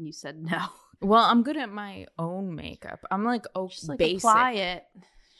you said no. Well, I'm good at my own makeup. I'm like oh Just like basic. apply it.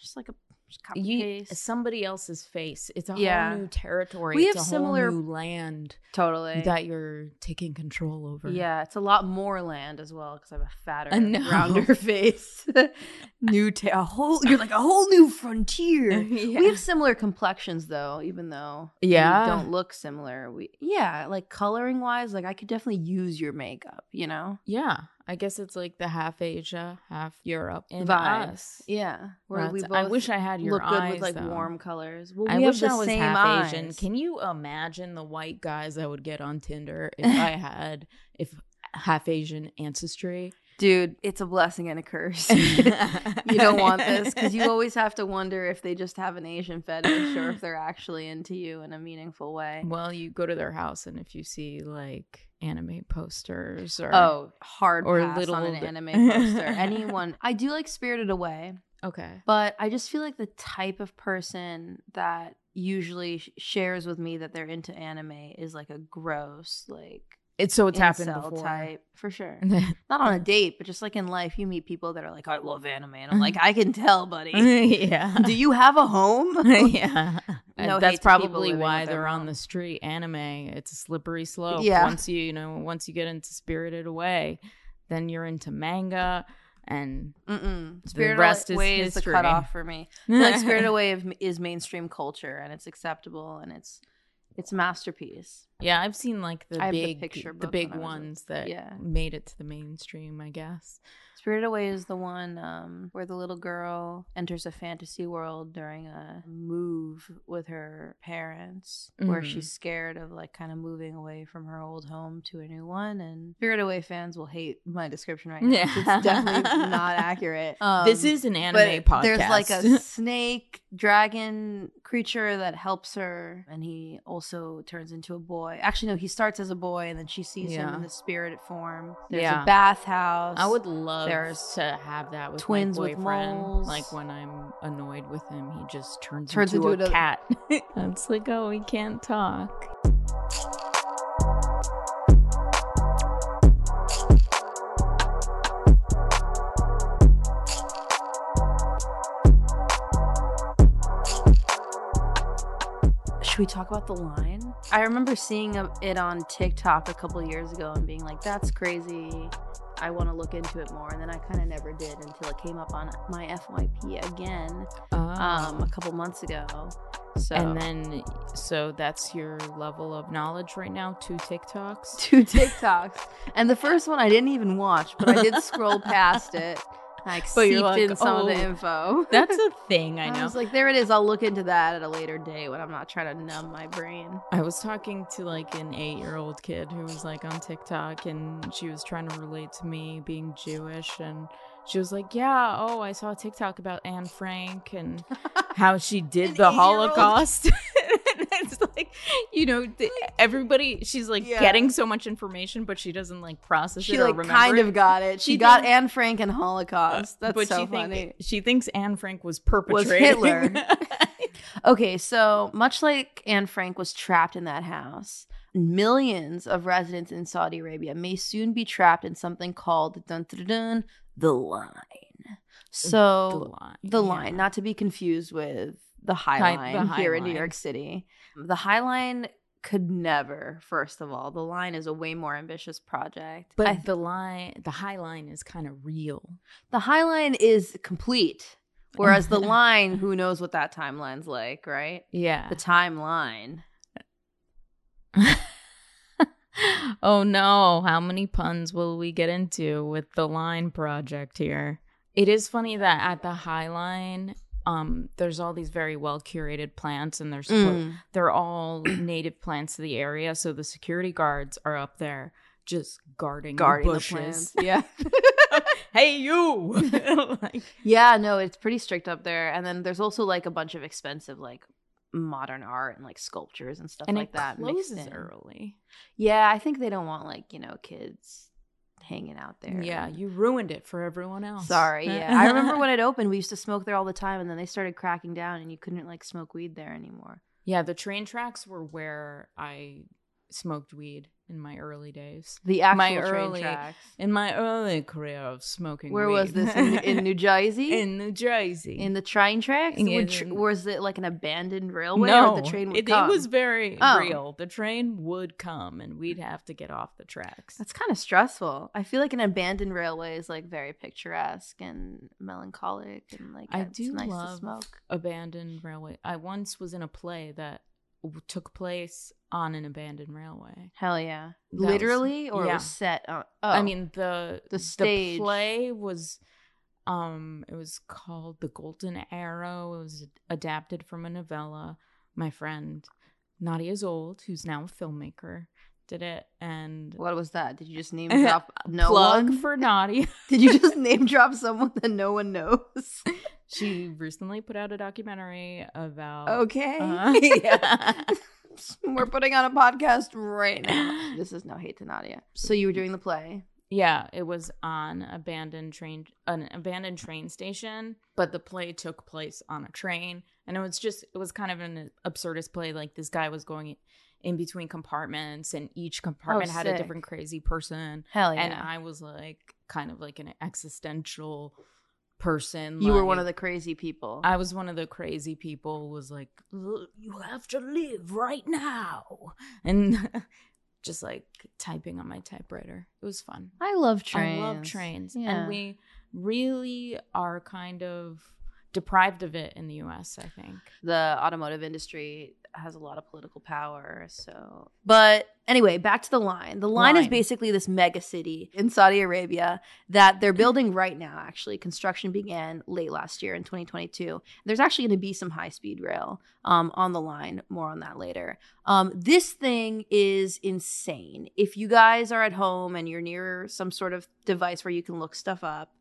Just like a copy You, paste. somebody else's face. It's a Yeah. whole new territory. We it's have a similar- whole new land Totally. that you're taking control over. Yeah, it's a lot more land as well because I have a fatter, rounder face. new ta- a whole you're like a whole new frontier. Yeah. We have similar complexions though, even though Yeah. we don't look similar. We yeah, like coloring wise, like I could definitely use your makeup, you know? Yeah, I guess it's like the half Asia, half Europe, and Vibe. us. Yeah. Where we both I wish I had your look good eyes, with like though. warm colors. Well, we I have wish the I was same half Asian. eyes. Can you imagine the white guys I would get on Tinder if I had if half Asian ancestry? Dude, it's a blessing and a curse. you don't want this because you always have to wonder if they just have an Asian fetish or if they're actually into you in a meaningful way. Well, you go to their house, and if you see like anime posters or Oh, hard or pass little on an anime poster. Anyone, I do like Spirited Away, okay, but I just feel like the type of person that usually sh- shares with me that they're into anime is like a gross, like it's so it's happened incel before. type for sure. Not on a date, but just like in life, you meet people that are like, "I love anime," and I'm like, "I can tell, buddy." yeah, Do you have a home? yeah. No uh, that's probably why they're on the street. Anime, it's a slippery slope. Yeah. Once you, you know, once you get into Spirited Away, then you're into manga and Mm-mm. The Spirited rest is Away is the history. cutoff for me. Like Spirited Away is mainstream culture and it's acceptable and it's it's a masterpiece. yeah, I've seen like the I the big picture the big ones that yeah. made it to the mainstream, I guess. Spirited Away is the one um, where the little girl enters a fantasy world during a move with her parents, where Mhm. she's scared of like kind of moving away from her old home to a new one. And Spirited Away fans will hate my description right now. 'cause It's definitely not accurate. this Um, is an anime but podcast. There's like a snake dragon creature that helps her, and he also turns into a boy. Actually, no, he starts as a boy, and then she sees him in the spirit form. There's Yeah. a bathhouse. I would love There's to have that with twins my with boyfriend. moles. Like when I'm annoyed with him, he just turns, Turns into, into a another- cat. it's like, oh, we can't talk. Should we talk about the line? I remember seeing it on TikTok a couple years ago and being like, "That's crazy." I want to look into it more, and then I kind of never did until it came up on my FYP again um, a couple months ago. So Oh. and then, so that's your level of knowledge right now. Two TikToks. two TikToks, and the first one I didn't even watch, but I did scroll past it. Like But seeped like, in some of the "Oh, info. That's a thing I know. I was like, there it is. I'll look into that at a later date when I'm not trying to numb my brain. I was talking to like an eight year old kid who was like on TikTok and she was trying to relate to me being Jewish and she was like, Yeah, oh, I saw a TikTok about Anne Frank and how she did An the? Holocaust. It's like, you know, th- everybody, she's like Yeah. getting so much information, but she doesn't like process She it or like remember kind it. of got it. She, She got thinks- Anne Frank and Holocaust. Uh, That's but so she think- funny. she thinks Anne Frank was perpetrating. Hitler. Okay, so much like Anne Frank was trapped in that house, millions of residents in Saudi Arabia may soon be trapped in something called dun, dun, dun, the line. So line, the yeah. line, not to be confused with the High Line the High here in New York City. The High Line could never, first of all, the line is a way more ambitious project. But I- the line, the high line is kind of real. the High Line is complete, whereas the line, who knows what that timeline's like, right? Yeah. The timeline. oh no, how many puns will we get into with the line project here? It is funny that at the High Line, um, there's all these very well curated plants and they're suppo- Mm. they're all native plants to the area, so the security guards are up there just guarding, Guarding the the bushes. plants. Yeah. hey you! like, yeah, no, it's pretty strict up there. And then there's also like a bunch of expensive like modern art and like sculptures and stuff and like it that closes early. Yeah, I think they don't want like, you know, kids hanging out there. Yeah, you ruined it for everyone else. Sorry, yeah. I remember when it opened, we used to smoke there all the time, and then they started cracking down, and you couldn't like smoke weed there anymore. Yeah, the train tracks were where I smoked weed in my early days. The actual My train early- tracks. In my early career of smoking Where weed. was this in, in New Jersey? in New Jersey. In the train tracks? In- Would tr- was it like an abandoned railway no, the train would it, come? it was very Oh. real. The train would come, and we'd have to get off the tracks. That's kind of stressful. I feel like an abandoned railway is like very picturesque and melancholic and like I do nice love to smoke. abandoned railway. I once was in a play that w- took place on an abandoned railway. Hell yeah. That was- Literally or it yeah. was set on oh. I mean the The stage. play was um it was called The Golden Arrow. It was adapted from a novella. My friend Nadia's old, who's now a filmmaker, did it and what was that? Did you just name drop no plug one? for Nadia. Did you just name drop someone that no one knows? She recently put out a documentary about Okay. Uh, yeah. We're putting on a podcast right now. This is no hate to Nadia. So you were doing the play. Yeah, it was on abandoned train an abandoned train station, but the play took place on a train and it was just it was kind of an absurdist play like this guy was going in between compartments and each compartment had a different crazy person Hell yeah. and I was like kind of like an existential person. you were one of the crazy people. I was one of the crazy people who was like, you have to live right now. And just like typing on my typewriter. It was fun. I love trains. I love trains. Yeah. And we really are kind of deprived of it in the US, I think. the automotive industry has a lot of political power. So, but anyway, back to the line. The line, is basically this mega city in Saudi Arabia that they're building right now. Actually, construction began late last year in 2022. There's actually going to be some high speed rail um, on the line. More on that later. Um, this thing is insane. If you guys are at home and you're near some sort of device where you can look stuff up.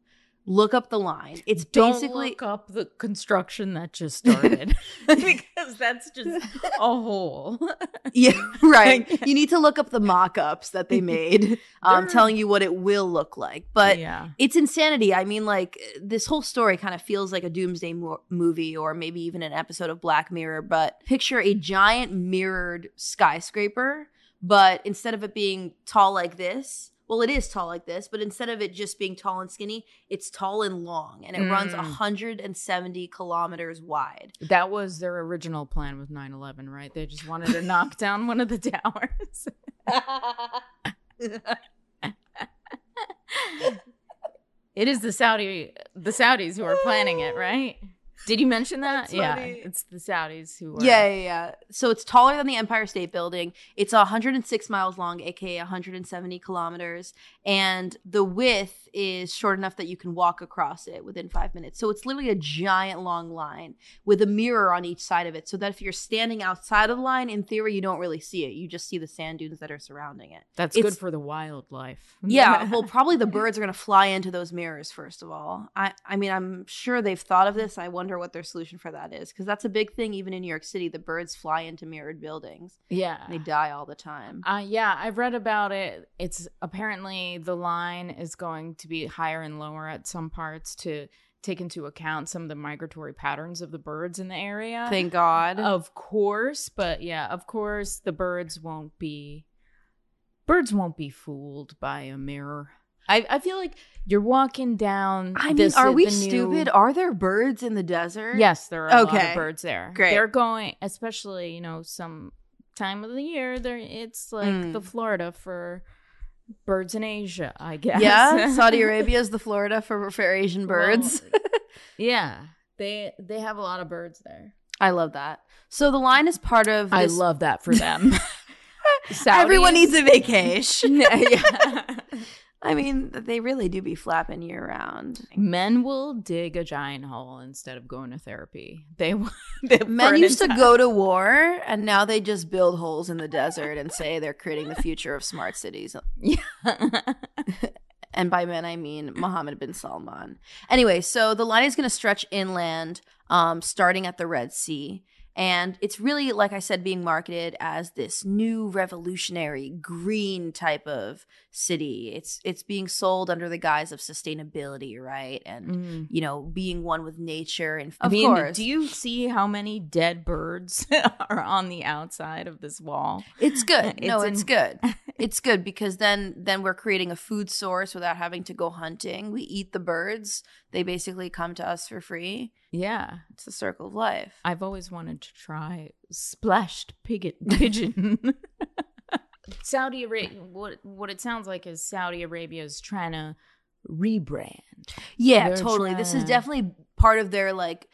Look up the line. It's Don't basically look up the construction that just started because that's just a hole. Yeah, right. You need to look up the mock-ups that they made, um, telling you what it will look like. But yeah. it's insanity. I mean, like this whole story kind of feels like a doomsday mo- movie, or maybe even an episode of Black Mirror. But picture a giant mirrored skyscraper, but instead of it being tall like this. Well, it is tall like this, but instead of it just being tall and skinny, it's tall and long, and it runs Mm. 170 kilometers wide. That was their original plan with 9 11, right? They just wanted to knock down one of the towers. it is the Saudi the Saudis who are planning it, right? Did you mention that? Yeah, funny. it's the Saudis who are. Yeah, yeah, yeah. So it's taller than the Empire State Building. It's 106 miles long, aka 170 kilometers, and the width is short enough that you can walk across it within five minutes. So it's literally a giant long line with a mirror on each side of it, so that if you're standing outside of the line, in theory, you don't really see it. You just see the sand dunes that are surrounding it. That's It's- good for the wildlife. Yeah, well, probably the birds are going to fly into those mirrors first of all. I, I mean, I'm sure they've thought of this. I wonder what their solution for that is because that's a big thing. Even in New York City, the birds fly into mirrored buildings. yeah. They die all the time. Uh, yeah, I've read about it. It's apparently the line is going to be higher and lower at some parts to take into account some of the migratory patterns of the birds in the area. Thank God. Of course, but yeah, of course the birds won't be birds won't be fooled by a mirror. I, I feel like you're walking down. I mean, this- are we new- stupid? Are there birds in the desert? Yes, there are a lot of birds there. Great. They're going, especially you know some time of the year. There, it's like Mm. the Florida for birds in Asia, I guess. Yeah. Saudi Arabia is the Florida for for Asian birds. Well, yeah, they they have a lot of birds there. I love that. So the line is part of. I love that for them. Everyone needs a vacation. yeah. I mean, they really do be flapping year round. Men will dig a giant hole instead of going to therapy. They, they Men used to go to war, and now they just build holes in the desert and say they're creating the future of smart cities. Yeah. And by men, I mean Mohammed bin Salman. Anyway, so the line is going to stretch inland, um, starting at the Red Sea. And it's really, like I said, being marketed as this new revolutionary green type of city. It's it's being sold under the guise of sustainability, right? And Mm. you know, being one with nature. And I of mean, course, do you see how many dead birds are on the outside of this wall? It's good. no, It's it's in- good. It's good because then then we're creating a food source without having to go hunting. We eat the birds. They basically come to us for free. Yeah. It's the circle of life. I've always wanted to try splashed piget pigeon. Saudi Arabia what what it sounds like is Saudi Arabia is trying to rebrand. Yeah, They're totally. This is definitely part of their like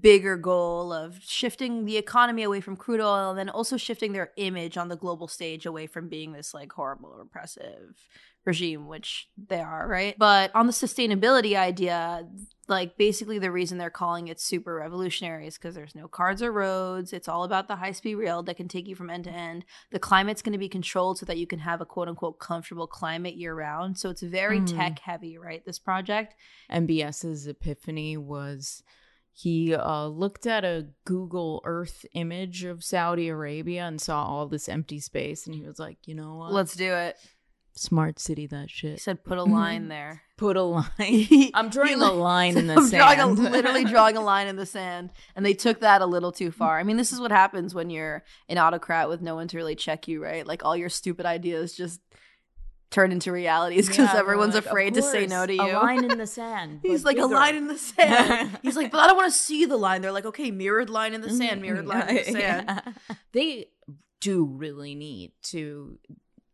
bigger goal of shifting the economy away from crude oil and then also shifting their image on the global stage away from being this like horrible repressive regime which they are right? But on the sustainability idea like basically the reason they're calling it super revolutionary is because there's no cars or roads. It's all about the high speed rail that can take you from end to end. The climate's going to be controlled so that you can have a quote unquote comfortable climate year round. So it's very Mm. tech heavy right this project? MBS's epiphany was he uh, looked at a Google Earth image of Saudi Arabia and saw all this empty space, and he was like, "You know what? let's do it smart city that shit. He said, "Put a line there." Put a line. I'm drawing a line in the I'm sand. drawing a, literally drawing a line in the sand, and they took that a little too far. I mean, this is what happens when you're an autocrat with no one to really check you, right? Like all your stupid ideas just turn into realities because Yeah, everyone's like, "Of afraid to say no to course, you. A line in the sand. He's like a line in the sand. He's like, but I don't want to see the line. They're like, okay, mirrored line in the sand, mm-hmm. mirrored line in the sand. Yeah. They do really need to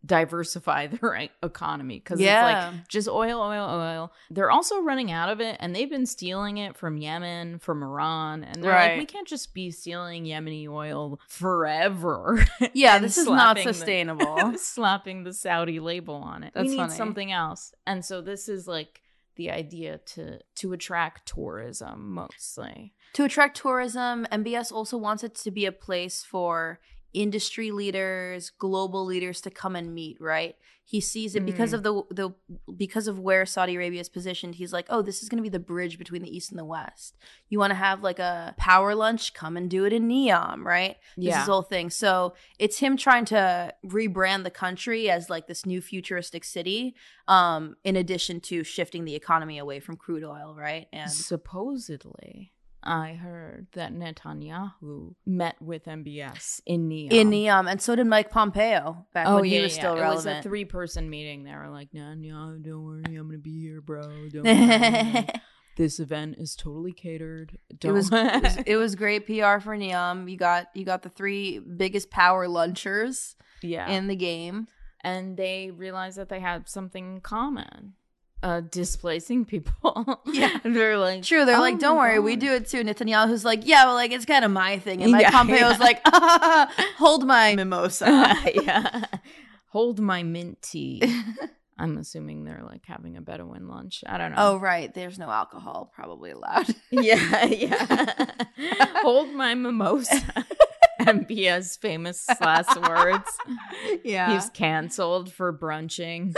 diversify their economy because Yeah. it's like just oil, oil, oil. They're also running out of it, and they've been stealing it from Yemen, from Iran, and they're Right. like, we can't just be stealing Yemeni oil forever. Yeah, this is not slapping the- sustainable. slapping the Saudi label on it. That's we need funny. something else, and so this is like the idea to to attract tourism mostly. to attract tourism, MBS also wants it to be a place for industry leaders, global leaders to come and meet, right? He sees it because Mm. of the the because of where Saudi Arabia is positioned. He's like, "Oh, this is going to be the bridge between the east and the west. You want to have like a power lunch? Come and do it in Neom, right? This Yeah. is the whole thing. So it's him trying to rebrand the country as like this new futuristic city, um, in addition to shifting the economy away from crude oil, right? And Supposedly, I heard that Netanyahu met with MBS in Neom. in Neom, and so did Mike Pompeo back oh, when he was still Oh, It was a three-person meeting. They were like, "Netanyahu, don't worry, I'm gonna be here, bro. Don't worry. this event is totally catered. it Don't." was, it was it was great PR for Neom. You got you got the three biggest power lunchers yeah, in the game. and they realized that they had something in common. Uh, displacing people. Yeah. they're like, True, they're "Oh like, don't my worry, we do it too. Netanyahu's like, yeah, well, like it's kind of my thing, and Mike Yeah, Pompeo's yeah. like, hold my mimosa. yeah. Hold my mint tea. I'm assuming they're like having a Bedouin lunch. I don't know. oh right, there's no alcohol probably allowed. yeah, yeah. Hold my mimosa. MBS famous last words. yeah, He's canceled for brunching.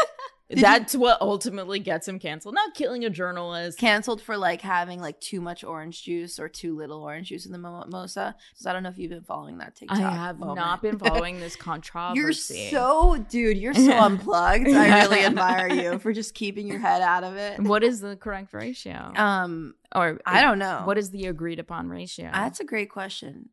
You- That's what ultimately gets him canceled. Not killing a journalist. canceled for like having like too much orange juice or too little orange juice in the mimosa. So I don't know if you've been following that TikTok. I have moment. not been following this controversy. You're so, dude, you're so unplugged. I really admire you for just keeping your head out of it. What is the correct ratio? Um, or I don't know. What is the agreed upon ratio? That's a great question.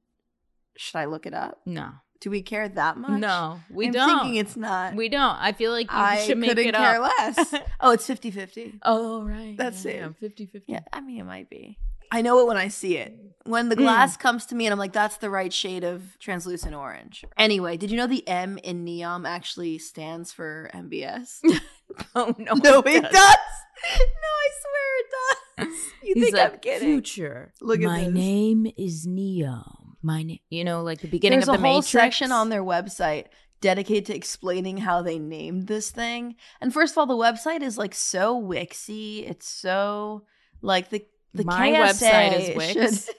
Should I look it up? no, Do we care that much? no, we don't. I'm don't. thinking it's not. we don't. I feel like you I should make couldn't it care up. less. Oh, it's 50-50. Oh right, That's yeah, it. Yeah, 50-50. Yeah, I mean it might be. I know it when I see it. When the hmm. glass comes to me and I'm like, that's the right shade of translucent orange. Anyway, did you know the M in Neom actually stands for MBS? Oh no, no, it doesn't. does. No, I swear it does. You He's think like, I'm kidding? Future. Look at this. my this. name is Neom. My you know, like the beginning There's of a the whole Matrix. section on their website dedicated to explaining how they named this thing. And first of all, the website is like so wixy. It's so like the The My KSA website is Wix. should-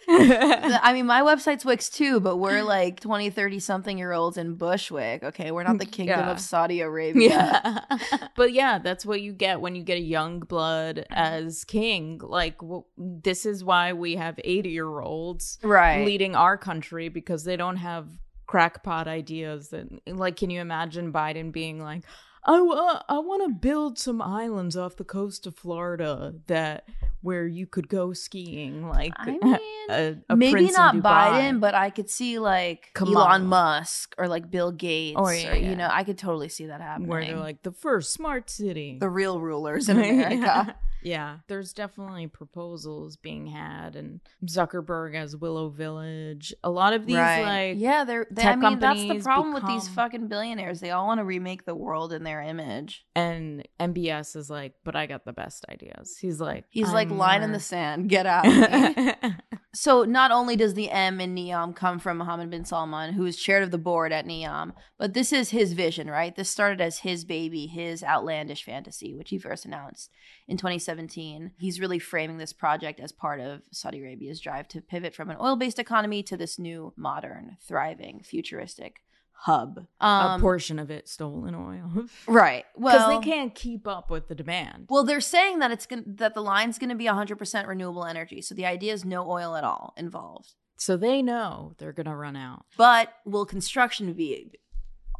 I mean, my website's Wix too, but we're like 20, 30 something year olds in Bushwick. Okay. We're not the kingdom Yeah. of Saudi Arabia. yeah. but yeah, that's what you get when you get a young blood as king. Like, w- this is why we have 80 year olds Right. leading our country because they don't have crackpot ideas that like can you imagine Biden being like Oh, uh, I, wa- I want to build some islands off the coast of Florida that where you could go skiing like I mean, a, a maybe prince not Biden, but I could see like Kamala. Elon Musk or like Bill Gates. Oh, yeah, or, yeah. You know, I could totally see that happening. where they're like the first smart city the real rulers in America. Yeah. There's definitely proposals being had, and Zuckerberg as Willow Village. A lot of these, right. like, yeah, they're. They, I mean, that's the problem with these fucking billionaires. They all want to remake the world in their image. and MBS is like, but I got the best ideas. He's like, He's "I'm like line in the sand. Get out. So not only does the M in NEOM come from Mohammed bin Salman, who is chair of the board at NEOM, but this is his vision, right? This started as his baby, his outlandish fantasy, which he first announced in 2017. He's really framing this project as part of Saudi Arabia's drive to pivot from an oil-based economy to this new, modern, thriving, futuristic hub. a Um, portion of it stolen oil right. because they can't keep up with the demand. Well, they're saying that it's gonna, that the line's going to be 100% renewable energy. So the idea is no oil at all involved. so they know they're gonna run out. But will construction be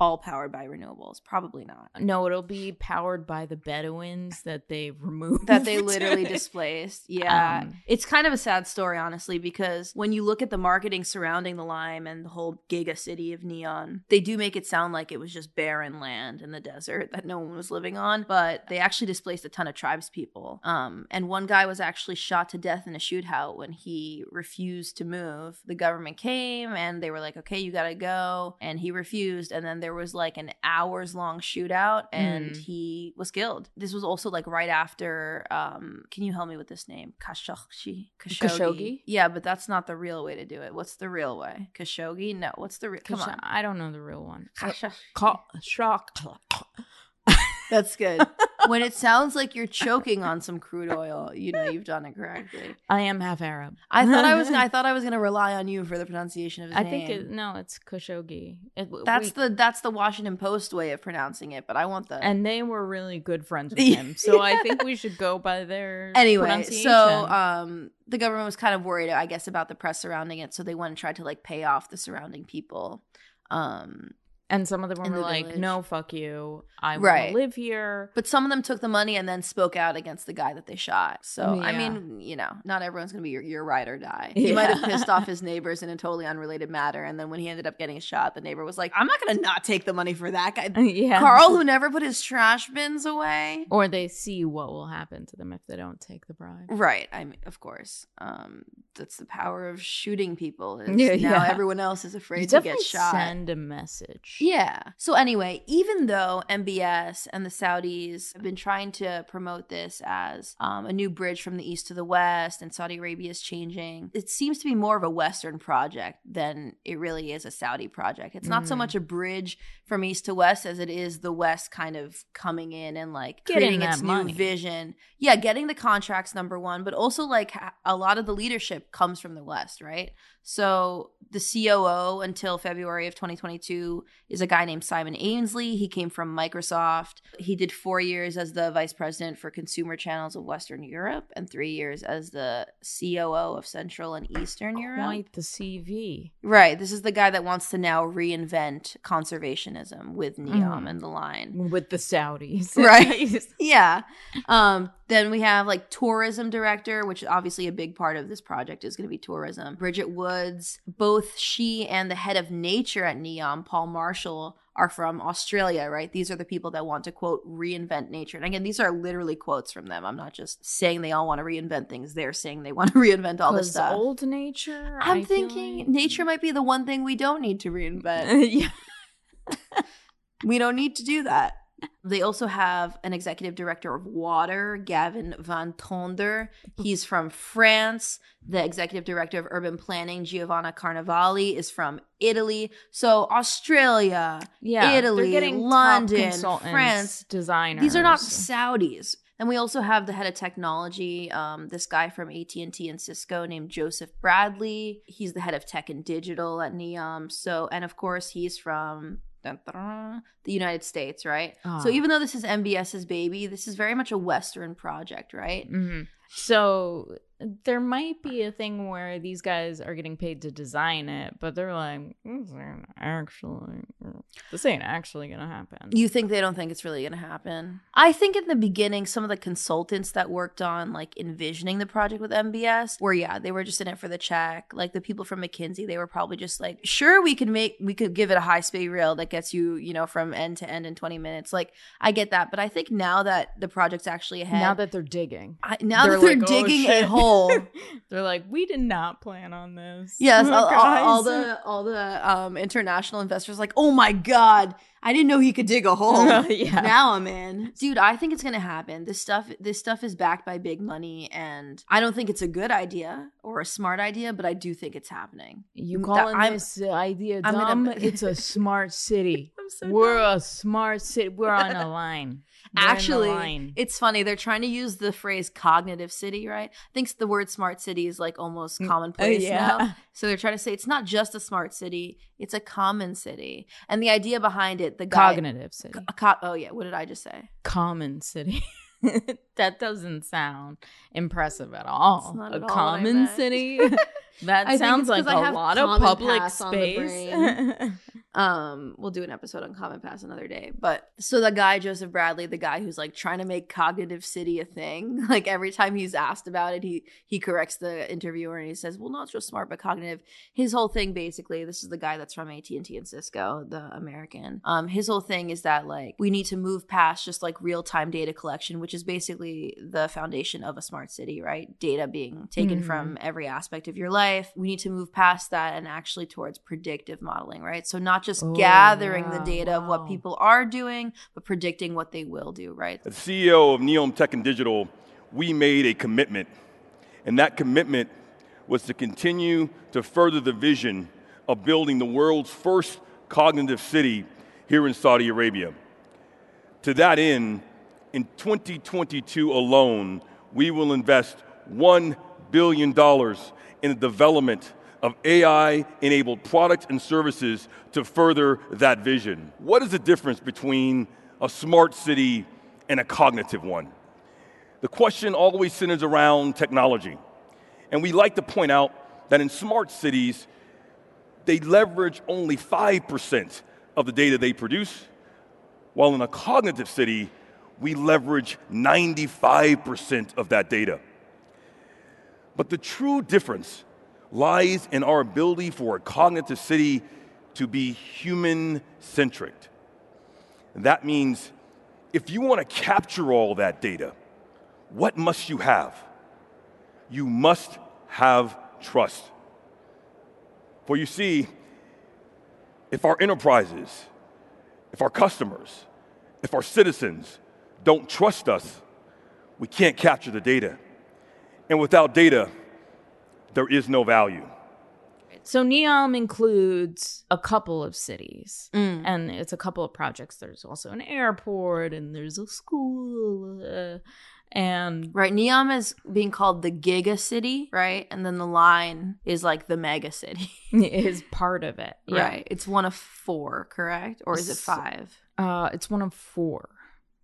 all powered by renewables? Probably not. No, it'll be powered by the Bedouins that they removed. That they literally displaced. Yeah. Um, it's kind of a sad story, honestly, because when you look at the marketing surrounding the Lime and the whole giga city of Neon, they do make it sound like it was just barren land in the desert that no one was living on. But they actually displaced a ton of tribes people. Um, and one guy was actually shot to death in a shootout when he refused to move. The government came and they were like, okay, you gotta go. And he refused. And then there was like an hours long shootout and Mm. he was killed. This was also like right after um can you help me with this name? Khashoggi. Khashoggi? Yeah, but that's not the real way to do it. What's the real way? Khashoggi? No, what's the real Come on. I don't know the real one. Khashoggi. Shock. That's good. when it sounds like you're choking on some crude oil, you know you've done it correctly. I am half Arab. I thought I was I thought I was gonna rely on you for the pronunciation of his name. I name. think it, no, it's Khashoggi. It, that's we- the that's the Washington Post way of pronouncing it, but I want the and they were really good friends with him, so I think we should go by their anyway so um the government was kind of worried i guess about the press surrounding it so they went and tried to like pay off the surrounding people um and some of them in were the like, village. "No, fuck you. I want Right. to live here." but some of them took the money and then spoke out against the guy that they shot so i mean you know not everyone's gonna be your, your ride or die he might have Yeah. pissed off his neighbors in a totally unrelated matter and then when he ended up getting shot the neighbor was like i'm not gonna not take the money for that guy yeah, carl who never put his trash bins away Or they see what will happen to them if they don't take the bribe. Right. I mean, of course. Um, that's the power of shooting people. Is Yeah, now yeah. everyone else is You afraid to get shot. send a message. Yeah. So anyway, even though MBS and the Saudis have been trying to promote this as um, a new bridge from the east to the west, and Saudi Arabia is changing, it seems to be more of a Western project than it really is a Saudi project. It's not so Mm. much a bridge from east to west as it is the West kind of coming in and like Getting creating its money. new vision. Yeah, getting the contracts number one, but also like a lot of the leadership comes from the West, right? So the COO until February of 2022 is a guy named Simon Ainsley. He came from Microsoft. He did four years as the vice president for consumer channels of Western Europe and three years as the COO of Central and Eastern Europe. Quite the CV. Right. This is the guy that wants to now reinvent conservationism with NEOM Mhm. and the line. with the Saudis. Right. Yeah. Um, then we have like tourism director, which obviously a big part of this project is going to be tourism. Bridget Woods, both she and the head of nature at NEOM, Paul Marshall, are from Australia, right? These are the people that want to quote reinvent nature. And again, these are literally quotes from them. I'm not just saying they all want to reinvent things. They're saying they want to reinvent all this stuff. old nature. I'm I thinking like- nature might be the one thing we don't need to reinvent. yeah. we don't need to do that. They also have an executive director of water, Gavin Van Tonder. He's from France. The executive director of urban planning, Giovanna Carnevali, is from Italy. So Australia, Yeah, Italy, getting London, France. designers. These are not Saudis. And we also have the head of technology, um, this guy from AT and T and Cisco named Joseph Bradley. He's the head of tech and digital at Neom. So, and of course, he's from the United States, right? Ah. So even though this is MBS's baby, this is very much a Western project, right? hmm So there might be a thing where these guys are getting paid to design it, but they're like, this ain't actually, this ain't actually gonna happen. You think they don't think it's really going to happen? I think in the beginning, some of the consultants that worked on like envisioning the project with MBS were, yeah, they were just in it for the check. Like the people from McKinsey, they were probably just like, sure, we could make, we could give it a high speed rail that gets you, you know, from end to end in 20 minutes. Like I get that. But I think now that the project's actually ahead, now that they're digging, I, now they're that they're like, "Oh, digging a shit." Hole. they're like, we did not plan on this. Yes, all, all- all the all the um, international investors like, oh my god, I didn't know he could dig a hole. Yeah. Now I'm in, dude. I think it's gonna happen. This stuff, this stuff is backed by big money, and I don't think it's a good idea or a smart idea, but I do think it's happening. You That- calling I'm- this idea dumb? gonna- it's a smart city. I'm so We're a smart city. We're on a line. We're Actually, it's funny. They're trying to use the phrase cognitive city, right? I think the word smart city is like almost commonplace Mm, uh, yeah. now. So they're trying to say it's not just a smart city, it's a common city. And the idea behind it, the guy. cognitive city, co- oh, yeah. What did I just say? common city. that doesn't sound impressive at all. not a at all common city. that sounds like like 'cause I a lot of public Pass on the space. Um, we'll do an episode on Common Pass another day. But so the guy Joseph Bradley, the guy who's like trying to make cognitive city a thing, like every time he's asked about it, he he corrects the interviewer and he says, "Well, not just smart, but cognitive." His whole thing, basically, this is the guy that's from AT and Cisco, the American. Um, his whole thing is that like we need to move past just like real time data collection, which is basically the foundation of a smart city, right? Data being taken Mhm. from every aspect of your life. We need to move past that and actually towards predictive modeling, right? So not just Oh, gathering the wow, data of what people are doing, but predicting what they will do, right? As CEO of Neom Tech and Digital, we made a commitment, and that commitment was to continue to further the vision of building the world's first cognitive city here in Saudi Arabia. To that end, in 2022 alone, we will invest $1 billion in the development of AI enabled products and services to further that vision. What is the difference between a smart city and a cognitive one? The question always centers around technology. And we like to point out that in smart cities, they leverage only 5% of the data they produce, while in a cognitive city, we leverage 95% of that data. But the true difference lies in our ability for a cognitive city to be human centric. That means if you want to capture all that data, what must you have? You must have trust. For you see, if our enterprises, if our customers, if our citizens don't trust us, we can't capture the data. And without data, there is no value. So Neom includes a couple of cities, Mm. and it's a couple of projects. There's also an airport, and there's a school, uh, and Right. Neom is being called the Giga City, right? And then the line is like the Mega City. is part of it. Yeah. Right. It's one of four, correct? Or is it five? Uh, it's one of four.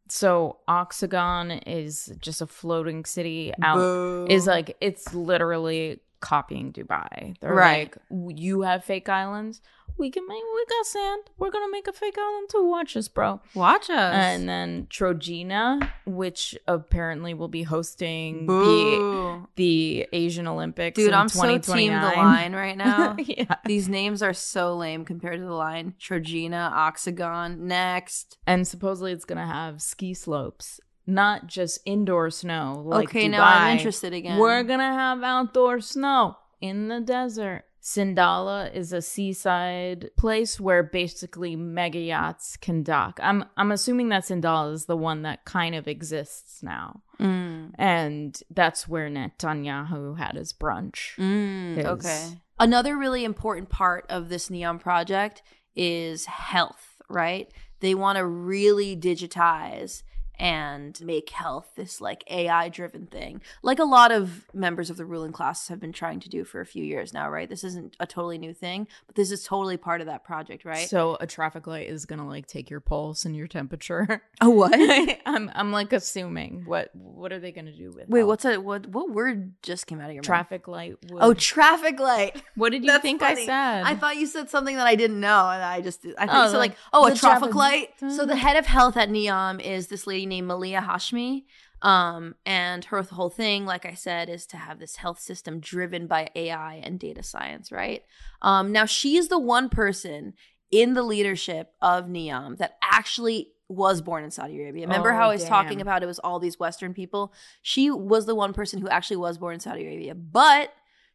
So Oxagon is just a floating city out. Boo. Is like it's literally copying Dubai. They're Right. like, you have fake islands. We can make. We got sand. We're gonna make a fake island too. Watch us, bro. Watch us. And then Trojena, which apparently will be hosting the Boo. the Asian Olympics. Dude, I'm so team the line right now. yeah. These names are so lame compared to the line. Trojena, Oxagon, next. And supposedly it's gonna have ski slopes, not just indoor snow. Like okay, Dubai. now I'm interested again. We're gonna have outdoor snow in the desert. Sindalah is a seaside place where basically mega yachts can dock. I'm I'm assuming that Sindalah is the one that kind of exists now. Mm. And that's where Netanyahu had his brunch. Mm, Is- okay. Another really important part of this Neon project is health, right? They want to really digitize and make health this like AI driven thing. Like a lot of members of the ruling class have been trying to do for a few years now, right? This isn't a totally new thing, but this is totally part of that project, right? So a traffic light is gonna like take your pulse and your temperature. oh, what? I'm I'm like assuming what what are they gonna do with it? Wait, health? what's a what what word just came out of your mouth? traffic light? Would, Oh, traffic light. what did you think funny. I said? I thought you said something that I didn't know, and I just I thought Oh, said like, like, oh, a traffic traffic- light. So the head of health at Neom is this lady named Maliha Hashmi. Um, and her whole thing, like I said, is to have this health system driven by AI and data science, right? Um, now she is the one person in the leadership of Neom that actually was born in Saudi Arabia. Remember Oh, how I was talking about it was all these Western people? She was the one person who actually was born in Saudi Arabia, but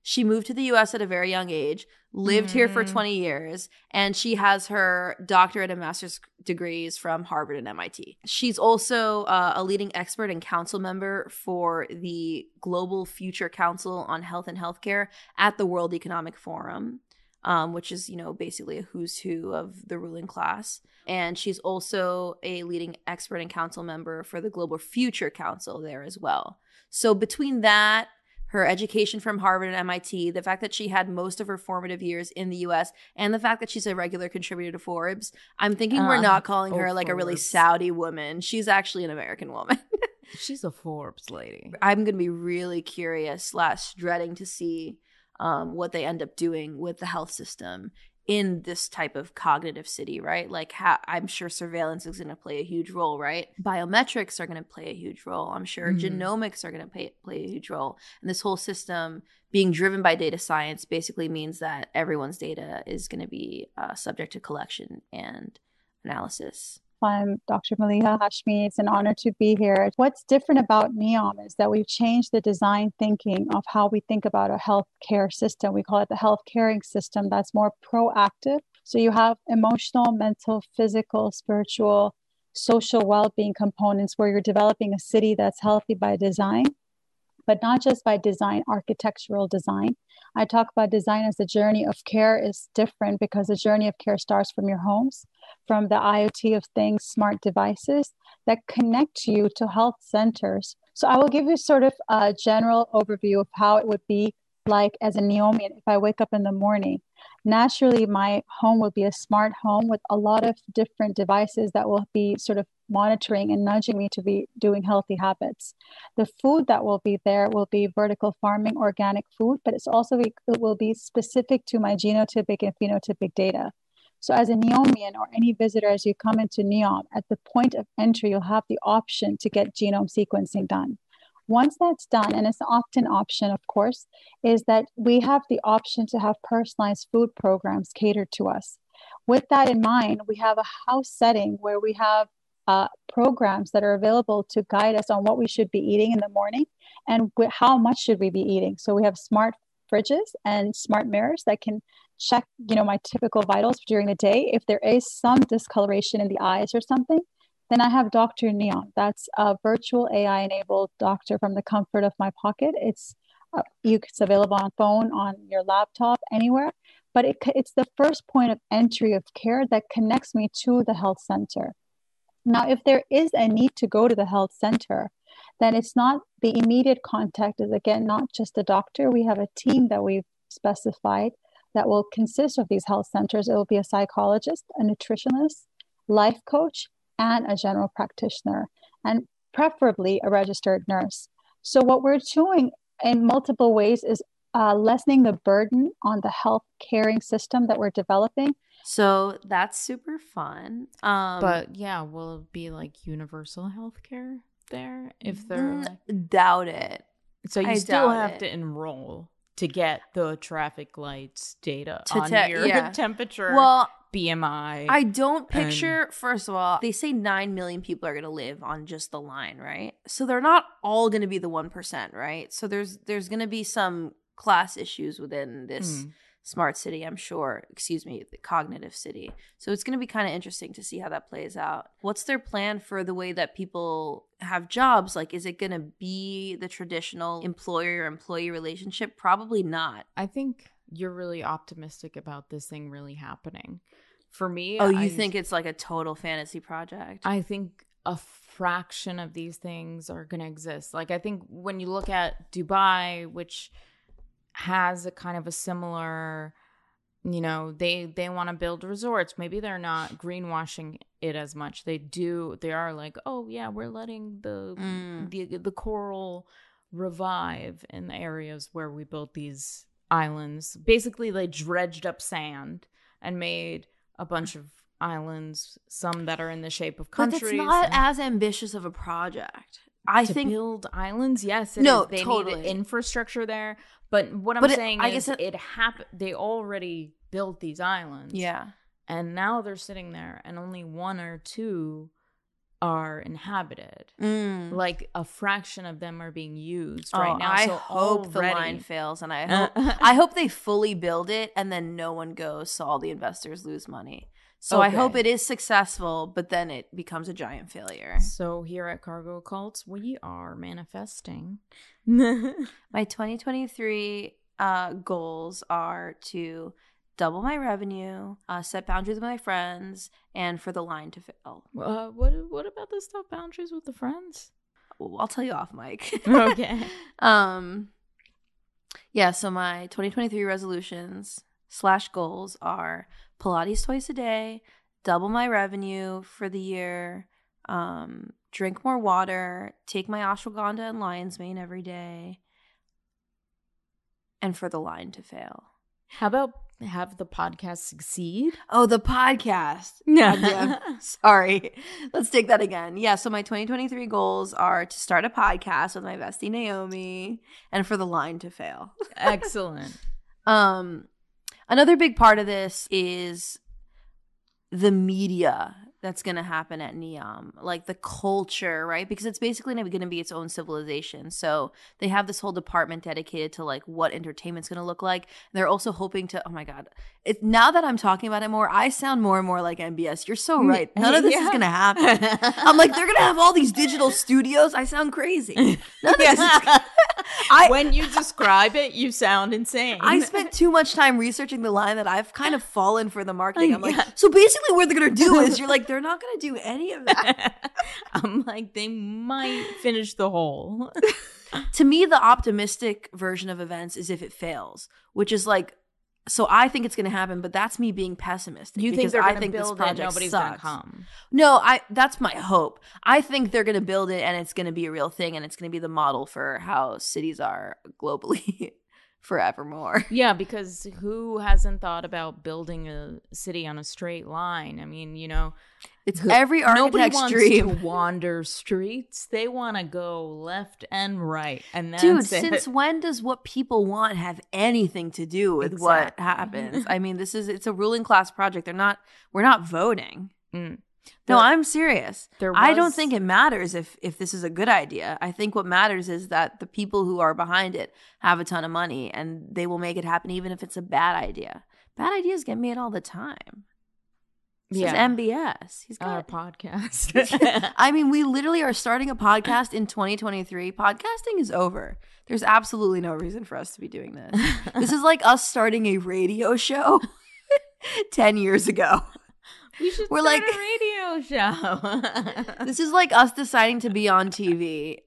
she moved to the US at a very young age, lived here for Mm. 20 years, and she has her doctorate and master's degrees from Harvard and MIT. She's also uh, a leading expert and council member for the Global Future Council on Health and Healthcare at the World Economic Forum. Um, which is, you know, basically a who's who of the ruling class. And she's also a leading expert and council member for the Global Future Council there as well. So between that, her education from Harvard and MIT, the fact that she had most of her formative years in the US, and the fact that she's a regular contributor to Forbes, I'm thinking we're Uh, not calling oh, her like a really Saudi woman. She's actually an American woman. She's a Forbes lady. I'm going to be really curious slash dreading to see um, what they end up doing with the health system in this type of cognitive city, right? Like, ha- I'm sure surveillance is going to play a huge role, right? Biometrics are going to play a huge role. I'm sure Mhm. genomics are going to play, play a huge role. And this whole system being driven by data science basically means that everyone's data is going to be uh, subject to collection and analysis. I'm Dr. Maliha Hashmi. It's an honor to be here. What's different about NEOM is that we've changed the design thinking of how we think about a healthcare system. We call it the health caring system that's more proactive. So you have emotional, mental, physical, spiritual, social well being components where you're developing a city that's healthy by design, but not just by design, architectural design. I talk about design as the journey of care is different because the journey of care starts from your homes from the IoT of things, smart devices that connect you to health centers. So I will give you sort of a general overview of how it would be like as a Neomian if I wake up in the morning. Naturally, my home will be a smart home with a lot of different devices that will be sort of monitoring and nudging me to be doing healthy habits. The food that will be there will be vertical farming, organic food, but it's also it will be specific to my genotypic and phenotypic data. So, as a Neomian or any visitor, as you come into Neom, at the point of entry, you'll have the option to get genome sequencing done. Once that's done, and it's in option, of course, is that we have the option to have personalized food programs catered to us. With that in mind, we have a house setting where we have uh, programs that are available to guide us on what we should be eating in the morning and wh- how much should we be eating. So we have smart fridges and smart mirrors that can check you know my typical vitals during the day if there is some discoloration in the eyes or something then i have dr Neom. That's a virtual ai enabled doctor from the comfort of my pocket. It's uh, you, it's available on phone on your laptop anywhere. But it, it's the first point of entry of care that connects me to the health center. Now if there is a need to go to the health center then it's not the immediate contact is again not just a doctor. We have a team that we've specified that will consist of these health centers. It will be a psychologist, a nutritionist, life coach, and a general practitioner, and preferably a registered nurse. So, what we're doing in multiple ways is uh, lessening the burden on the health caring system that we're developing. So that's super fun. Um, but yeah, will it be like universal health care there if they're mm, like- doubt it. so you I still have it. to enroll to get the traffic lights data To on te- your yeah. temperature, Well, BMI. I don't and- picture, first of all, they say 9 million people are going to live on just the line, right? So they're not all going to be the 1%, right? So there's there's going to be some class issues within this Mm. smart city, I'm sure. Excuse me, the cognitive city. So it's going to be kind of interesting to see how that plays out. What's their plan for the way that people have jobs? Like, is it going to be the traditional employer employee relationship? Probably not. I think you're really optimistic about this thing really happening. For me, Oh, you I- think it's like a total fantasy project? I think a fraction of these things are going to exist. Like, I think when you look at Dubai, which has a kind of a similar, you know, they they want to build resorts. Maybe they're not greenwashing it as much. They do. They are like, oh yeah, we're letting the Mm. the the coral revive in the areas where we built these islands. Basically, they dredged up sand and made a bunch of islands, some that are in the shape of countries. but it's not as ambitious of a project. I to think build islands, yes, it No, is. they totally. need infrastructure there. But what I'm But it- saying I is, guess it- it, happened. They already built these islands, yeah. and now they're sitting there, and only one or two are inhabited. Mm. Like a fraction of them are being used Oh, right now. So I so hope the line fails, and I hope I hope they fully build it, and then no one goes, so all the investors lose money. So I hope it is successful, but then it becomes a giant failure. So here at Cargo Cults, we are manifesting. My 2023 uh, goals are to double my revenue, uh, set boundaries with my friends, and for the line to fail. uh, what what about the stuff boundaries with the friends? Well, I'll tell you off, Mike. Okay. um yeah so my 2023 resolutions slash goals are pilates twice a day double my revenue for the year um drink more water take my ashwagandha and lion's mane every day and for the line to fail How about have the podcast succeed? oh the podcast Yeah. Sorry. Let's take that again. Yeah. So my 2023 goals are to start a podcast with my bestie Naomi and for the line to fail. Excellent. Um, another big part of this is the media that's going to happen at Neom, like the culture, right? Because it's basically going to be its own civilization. So they have this whole department dedicated to like what entertainment's going to look like. they're also hoping to. Oh my god! It now that I'm talking about it more, I sound more and more like MBS. You're so mm, right. None of this is going to happen. I'm like, they're going to have all these digital studios. I sound crazy. None of this is. I, when you describe it, you sound insane. I spent too much time researching the line that I've kind of fallen for the marketing. I'm like, Yeah. so basically, what they're gonna do is you're like, they're not gonna do any of that. I'm like, they might finish the whole. to me, the optimistic version of events is if it fails, which is like, so I think it's gonna happen, but that's me being pessimistic. You think they're I going to think this build it? project Nobody's going to sucks. come. No, I that's my hope. I think they're gonna build it and it's gonna be a real thing and it's gonna be the model for how cities are globally forevermore. Yeah, because who hasn't thought about building a city on a straight line? I mean, you know, It's who- every nobody architect's wants dream. to wander streets. They want to go left and right, and that's Dude, it. since when does what people want have anything to do with what happens? I mean, this is it's a ruling class project. They're not we're not voting. Mm. No, I'm serious. there I don't think it matters if if this is a good idea. I think what matters is that the people who are behind it have a ton of money and they will make it happen even if it's a bad idea. Bad ideas get made all the time. This Yeah. is MBS. He's got a podcast. I mean, we literally are starting a podcast in 2023. Podcasting is over. There's absolutely no reason for us to be doing this. This is like us starting a radio show 10 years ago. We should We're like- a radio show. This is like us deciding to be on TV.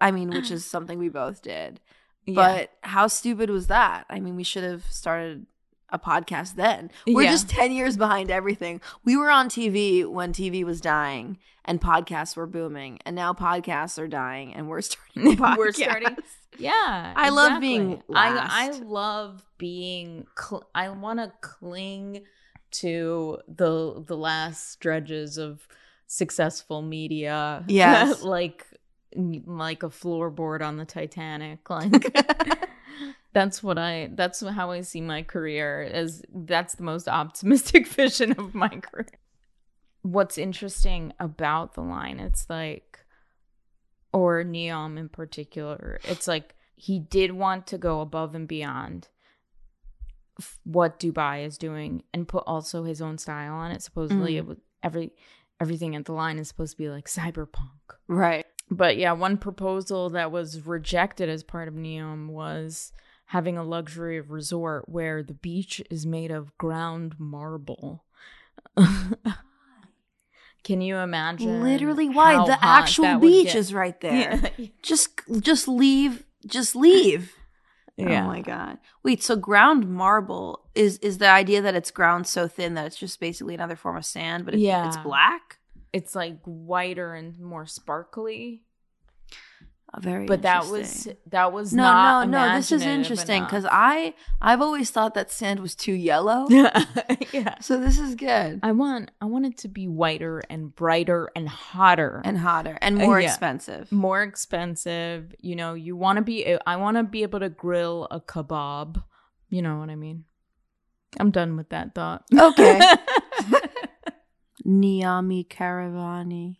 I mean, which is something we both did. Yeah. But how stupid was that? I mean, we should have started a podcast then. We're Yeah. just 10 years behind everything. We were on TV when TV was dying and podcasts were booming. And now podcasts are dying and we're starting a podcast. We're starting- Yeah, I love exactly. being I I love being. Cl- I want to cling to the the last dredges of successful media. Yes. like like a floorboard on the Titanic. Like that's what I. That's how I see my career. As that's the most optimistic vision of my career. What's interesting about the line? It's like or Neom in particular. It's like he did want to go above and beyond. F- what Dubai is doing and put also his own style on it. Supposedly, Mm. it was every everything at the line is supposed to be like cyberpunk. Right. But yeah, one proposal that was rejected as part of Neom was having a luxury resort where the beach is made of ground marble. Can you imagine? Literally, why the actual beach get? is right there. Yeah. Just, just leave. Just leave. Oh yeah. Oh my god. Wait, so ground marble is is the idea that it's ground so thin that it's just basically another form of sand, but it's, Yeah. it's black? It's like whiter and more sparkly. Very But that was that was No, not no, no. This is interesting because I I've always thought that sand was too yellow. yeah. so this is good I want I want it to be whiter and brighter and hotter and hotter and more yeah. expensive. more expensive. You know, you want to be I want to be able to grill a kebab. You know what I mean? I'm done with that thought. Okay. Niami Caravani.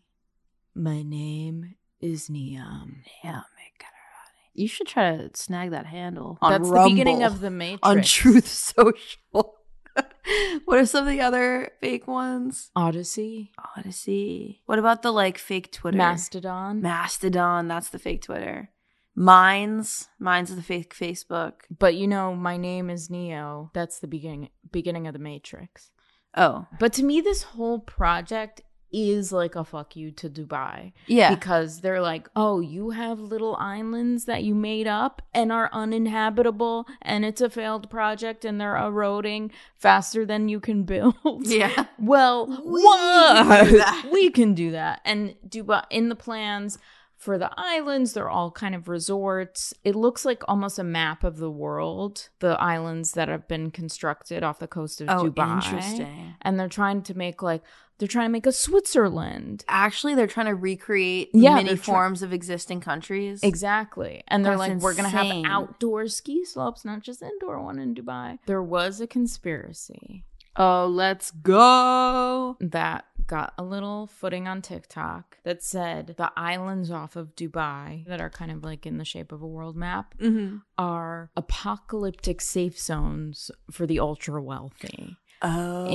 My name is Niam. Um, Niami Caravani. You should try to snag that handle. That's the beginning of the Matrix. on Truth Social. what are some of the other fake ones? Odyssey, Odyssey. What about the like fake Twitter? Mastodon. Mastodon. That's the fake Twitter. Minds. Minds is the fake Facebook. but you know, my name is Neo. That's the beginning beginning of the Matrix. Oh, But to me, this whole project is like a fuck you to Dubai. yeah. Because they're like, oh, you have little islands that you made up and are uninhabitable, and it's a failed project, and they're eroding faster than you can build. Yeah. Well, We what? can we can do that. And Dubai in the plans for the islands, they're all kind of resorts. It looks like almost a map of the world, the islands that have been constructed off the coast of Oh, Dubai. interesting. And they're trying to make like they're trying to make a Switzerland. Actually, they're trying to recreate Yeah, many they're forms of existing countries. Exactly. And they're That's like, we're going to have outdoor ski slopes, not just indoor one in Dubai. There was a conspiracy Oh, let's go. that got a little footing on TikTok that said the islands off of Dubai that are kind of like in the shape of a world map Mm-hmm. are apocalyptic safe zones for the ultra wealthy. Oh.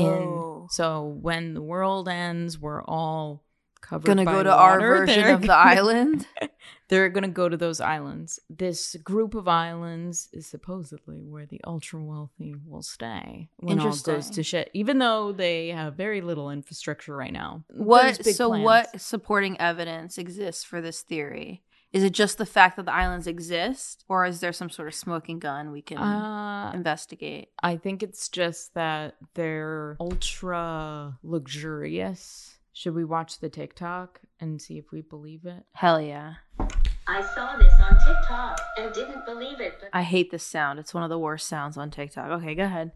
In so when the world ends, we're all covered gonna go to our version They're of the island. They're gonna go to those islands. This group of islands is supposedly where the ultra wealthy will stay when all goes to shit. Even though they have very little infrastructure right now. What? So, plans. what supporting evidence exists for this theory? Is it just the fact that the islands exist, or is there some sort of smoking gun we can Uh, investigate? I think it's just that they're ultra luxurious. Should we watch the TikTok and see if we believe it? Hell yeah! I saw this on TikTok and didn't believe it, but I hate this sound. It's one of the worst sounds on TikTok. Okay, go ahead.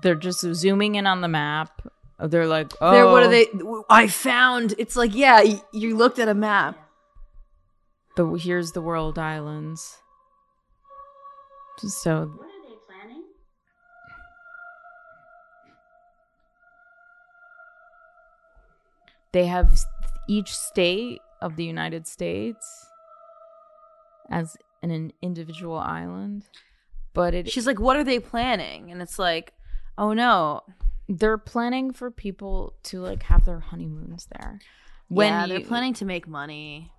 They're just zooming in on the map. They're like, oh, There, what are oh. they? I found. It's like, yeah, you looked at a map. The here's the world islands. So what are they planning? they have each state of the United States as an, an individual island, but it She's like, what are they planning? And it's like, oh no, they're planning for people to like have their honeymoons there. When yeah, you, they're planning to make money.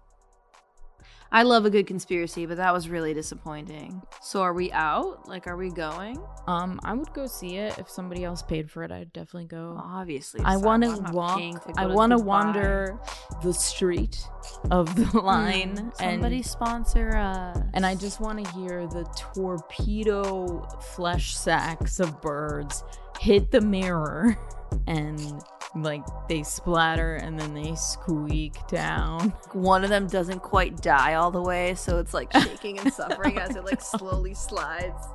I love a good conspiracy, but that was really disappointing. So are we out? Like, are we going? um, I would go see it if somebody else paid for it. I'd definitely go. Obviously, I want to walk. I want to wander the street of the line, Mm, Somebody and sponsor us. and I just want to hear the torpedo flesh sacks of birds hit the mirror, and like they splatter and then they squeak down. one of them doesn't quite die all the way, so it's like shaking and suffering as it like slowly slides.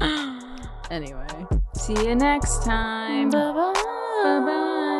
Anyway. See you next time. Bye bye.